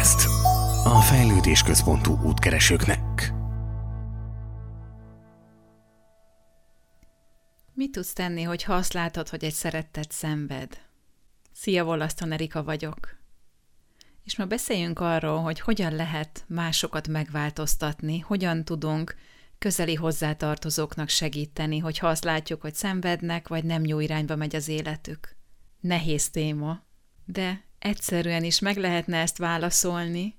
Podcast. A fejlődés központú útkeresőknek. Mit tudsz tenni, hogy ha azt látod, hogy egy szerettet szenved? Szia, Wollaston Erika vagyok. És ma beszéljünk arról, hogy hogyan lehet másokat megváltoztatni, hogyan tudunk közeli hozzátartozóknak segíteni, hogyha azt látjuk, hogy szenvednek, vagy nem jó irányba megy az életük. Nehéz téma, de egyszerűen is meg lehetne ezt válaszolni,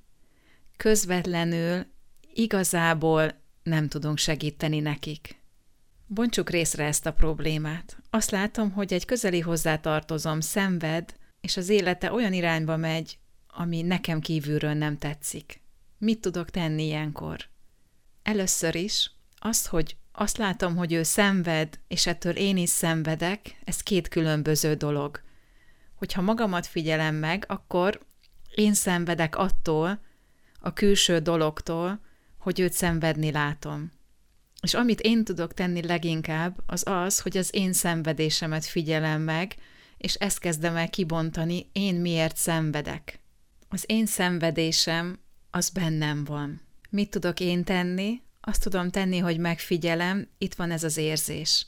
közvetlenül igazából nem tudunk segíteni nekik. Bontsuk részre ezt a problémát. Azt látom, hogy egy közeli hozzátartozom szenved, és az élete olyan irányba megy, ami nekem kívülről nem tetszik. Mit tudok tenni ilyenkor? Először is azt, hogy azt látom, hogy ő szenved, és ettől én is szenvedek, ez két különböző dolog hogyha magamat figyelem meg, akkor én szenvedek attól, a külső dologtól, hogy őt szenvedni látom. És amit én tudok tenni leginkább, az az, hogy az én szenvedésemet figyelem meg, és ezt kezdem el kibontani, én miért szenvedek. Az én szenvedésem az bennem van. Mit tudok én tenni? Azt tudom tenni, hogy megfigyelem, itt van ez az érzés.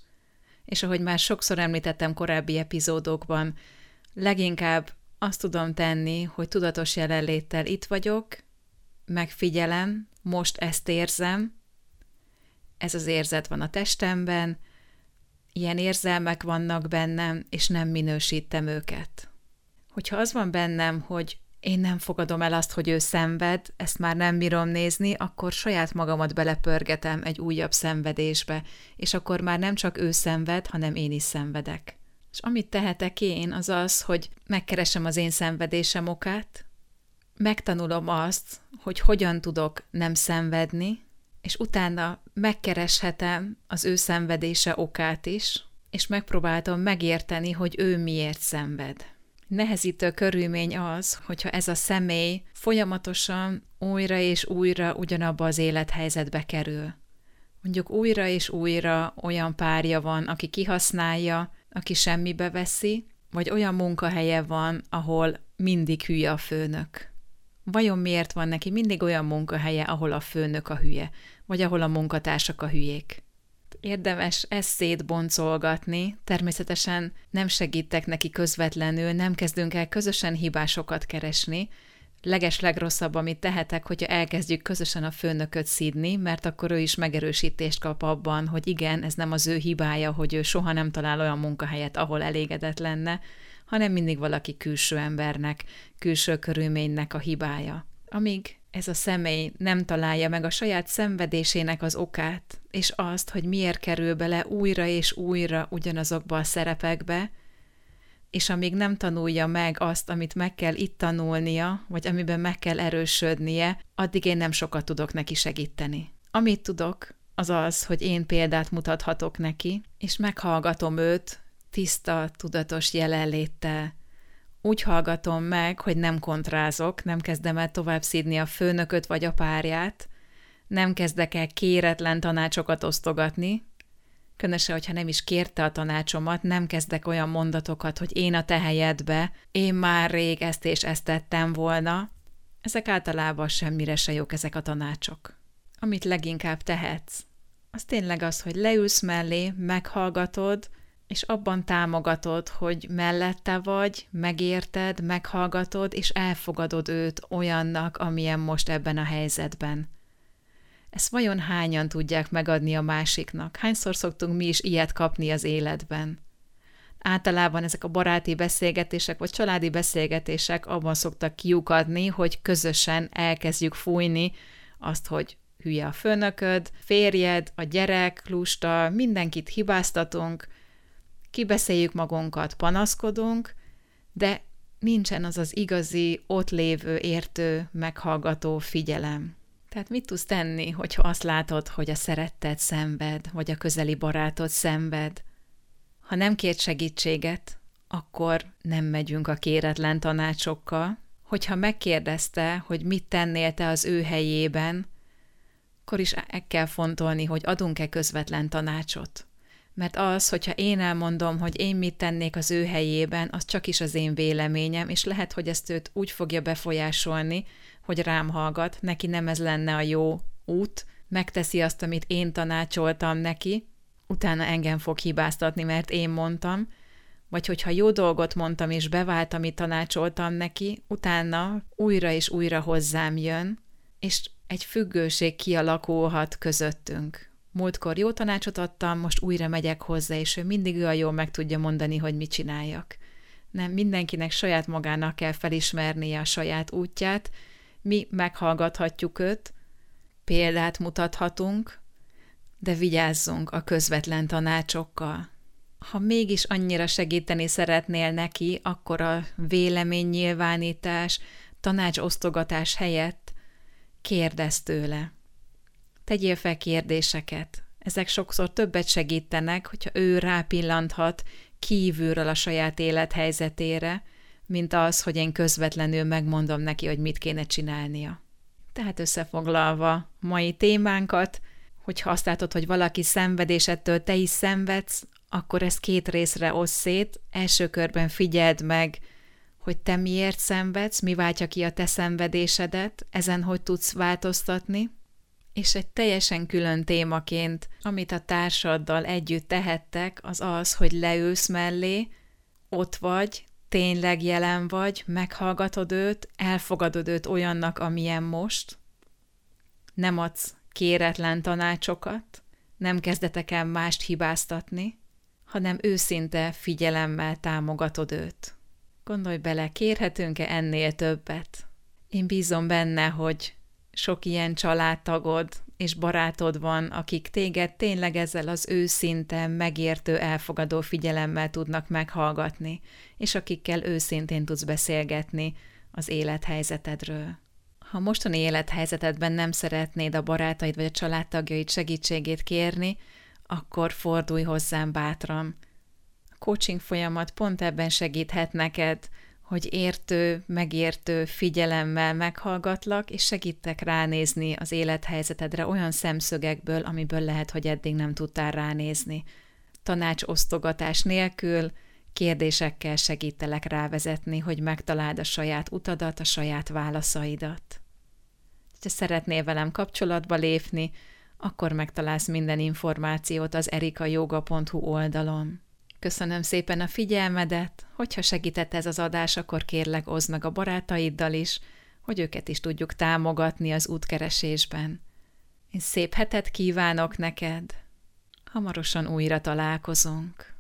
És ahogy már sokszor említettem korábbi epizódokban, Leginkább azt tudom tenni, hogy tudatos jelenléttel itt vagyok, megfigyelem, most ezt érzem, ez az érzet van a testemben, ilyen érzelmek vannak bennem, és nem minősítem őket. Hogyha az van bennem, hogy én nem fogadom el azt, hogy ő szenved, ezt már nem bírom nézni, akkor saját magamat belepörgetem egy újabb szenvedésbe, és akkor már nem csak ő szenved, hanem én is szenvedek. És amit tehetek én, az az, hogy megkeresem az én szenvedésem okát, megtanulom azt, hogy hogyan tudok nem szenvedni, és utána megkereshetem az ő szenvedése okát is, és megpróbáltam megérteni, hogy ő miért szenved. Nehezítő körülmény az, hogyha ez a személy folyamatosan újra és újra ugyanabba az élethelyzetbe kerül. Mondjuk újra és újra olyan párja van, aki kihasználja, aki semmibe veszi, vagy olyan munkahelye van, ahol mindig hülye a főnök. Vajon miért van neki mindig olyan munkahelye, ahol a főnök a hülye, vagy ahol a munkatársak a hülyék? Érdemes ezt szétboncolgatni, természetesen nem segítek neki közvetlenül, nem kezdünk el közösen hibásokat keresni, leges legrosszabb, amit tehetek, hogyha elkezdjük közösen a főnököt szídni, mert akkor ő is megerősítést kap abban, hogy igen, ez nem az ő hibája, hogy ő soha nem talál olyan munkahelyet, ahol elégedett lenne, hanem mindig valaki külső embernek, külső körülménynek a hibája. Amíg ez a személy nem találja meg a saját szenvedésének az okát, és azt, hogy miért kerül bele újra és újra ugyanazokba a szerepekbe, és amíg nem tanulja meg azt, amit meg kell itt tanulnia, vagy amiben meg kell erősödnie, addig én nem sokat tudok neki segíteni. Amit tudok, az az, hogy én példát mutathatok neki, és meghallgatom őt tiszta, tudatos jelenléttel. Úgy hallgatom meg, hogy nem kontrázok, nem kezdem el tovább szídni a főnököt vagy a párját, nem kezdek el kéretlen tanácsokat osztogatni, Különösen, hogyha nem is kérte a tanácsomat, nem kezdek olyan mondatokat, hogy én a te helyedbe, én már rég ezt és ezt tettem volna. Ezek általában semmire se jók ezek a tanácsok. Amit leginkább tehetsz, az tényleg az, hogy leülsz mellé, meghallgatod, és abban támogatod, hogy mellette vagy, megérted, meghallgatod, és elfogadod őt olyannak, amilyen most ebben a helyzetben. Ezt vajon hányan tudják megadni a másiknak? Hányszor szoktunk mi is ilyet kapni az életben? Általában ezek a baráti beszélgetések vagy családi beszélgetések abban szoktak kiukadni, hogy közösen elkezdjük fújni azt, hogy hülye a főnököd, férjed, a gyerek, lusta, mindenkit hibáztatunk, kibeszéljük magunkat, panaszkodunk, de nincsen az az igazi, ott lévő, értő, meghallgató figyelem. Tehát mit tudsz tenni, hogyha azt látod, hogy a szeretted szenved, vagy a közeli barátod szenved? Ha nem kért segítséget, akkor nem megyünk a kéretlen tanácsokkal. Hogyha megkérdezte, hogy mit tennél te az ő helyében, akkor is meg kell fontolni, hogy adunk-e közvetlen tanácsot. Mert az, hogyha én elmondom, hogy én mit tennék az ő helyében, az csak is az én véleményem, és lehet, hogy ezt őt úgy fogja befolyásolni, hogy rám hallgat, neki nem ez lenne a jó út, megteszi azt, amit én tanácsoltam neki, utána engem fog hibáztatni, mert én mondtam, vagy hogyha jó dolgot mondtam és bevált, amit tanácsoltam neki, utána újra és újra hozzám jön, és egy függőség kialakulhat közöttünk. Múltkor jó tanácsot adtam, most újra megyek hozzá, és ő mindig olyan jól meg tudja mondani, hogy mit csináljak. Nem, mindenkinek saját magának kell felismernie a saját útját, mi meghallgathatjuk őt, példát mutathatunk, de vigyázzunk a közvetlen tanácsokkal. Ha mégis annyira segíteni szeretnél neki, akkor a véleménynyilvánítás, tanácsosztogatás helyett kérdezz tőle. Tegyél fel kérdéseket. Ezek sokszor többet segítenek, hogyha ő rápillanthat kívülről a saját élethelyzetére, mint az, hogy én közvetlenül megmondom neki, hogy mit kéne csinálnia. Tehát összefoglalva mai témánkat, hogyha azt látod, hogy valaki szenvedésettől te is szenvedsz, akkor ezt két részre ossz szét. Első körben figyeld meg, hogy te miért szenvedsz, mi váltja ki a te szenvedésedet, ezen hogy tudsz változtatni, és egy teljesen külön témaként, amit a társaddal együtt tehettek, az az, hogy leülsz mellé, ott vagy, tényleg jelen vagy, meghallgatod őt, elfogadod őt olyannak, amilyen most, nem adsz kéretlen tanácsokat, nem kezdetek el mást hibáztatni, hanem őszinte figyelemmel támogatod őt. Gondolj bele, kérhetünk-e ennél többet? Én bízom benne, hogy sok ilyen családtagod és barátod van, akik téged tényleg ezzel az őszinte, megértő, elfogadó figyelemmel tudnak meghallgatni, és akikkel őszintén tudsz beszélgetni az élethelyzetedről. Ha mostani élethelyzetedben nem szeretnéd a barátaid vagy a családtagjaid segítségét kérni, akkor fordulj hozzám bátran. A coaching folyamat pont ebben segíthet neked, hogy értő, megértő figyelemmel meghallgatlak, és segítek ránézni az élethelyzetedre olyan szemszögekből, amiből lehet, hogy eddig nem tudtál ránézni. Tanácsosztogatás nélkül, kérdésekkel segítelek rávezetni, hogy megtaláld a saját utadat, a saját válaszaidat. Ha szeretnél velem kapcsolatba lépni, akkor megtalálsz minden információt az erikajoga.hu oldalon. Köszönöm szépen a figyelmedet, hogyha segített ez az adás, akkor kérlek oszd meg a barátaiddal is, hogy őket is tudjuk támogatni az útkeresésben. Én szép hetet kívánok neked, hamarosan újra találkozunk.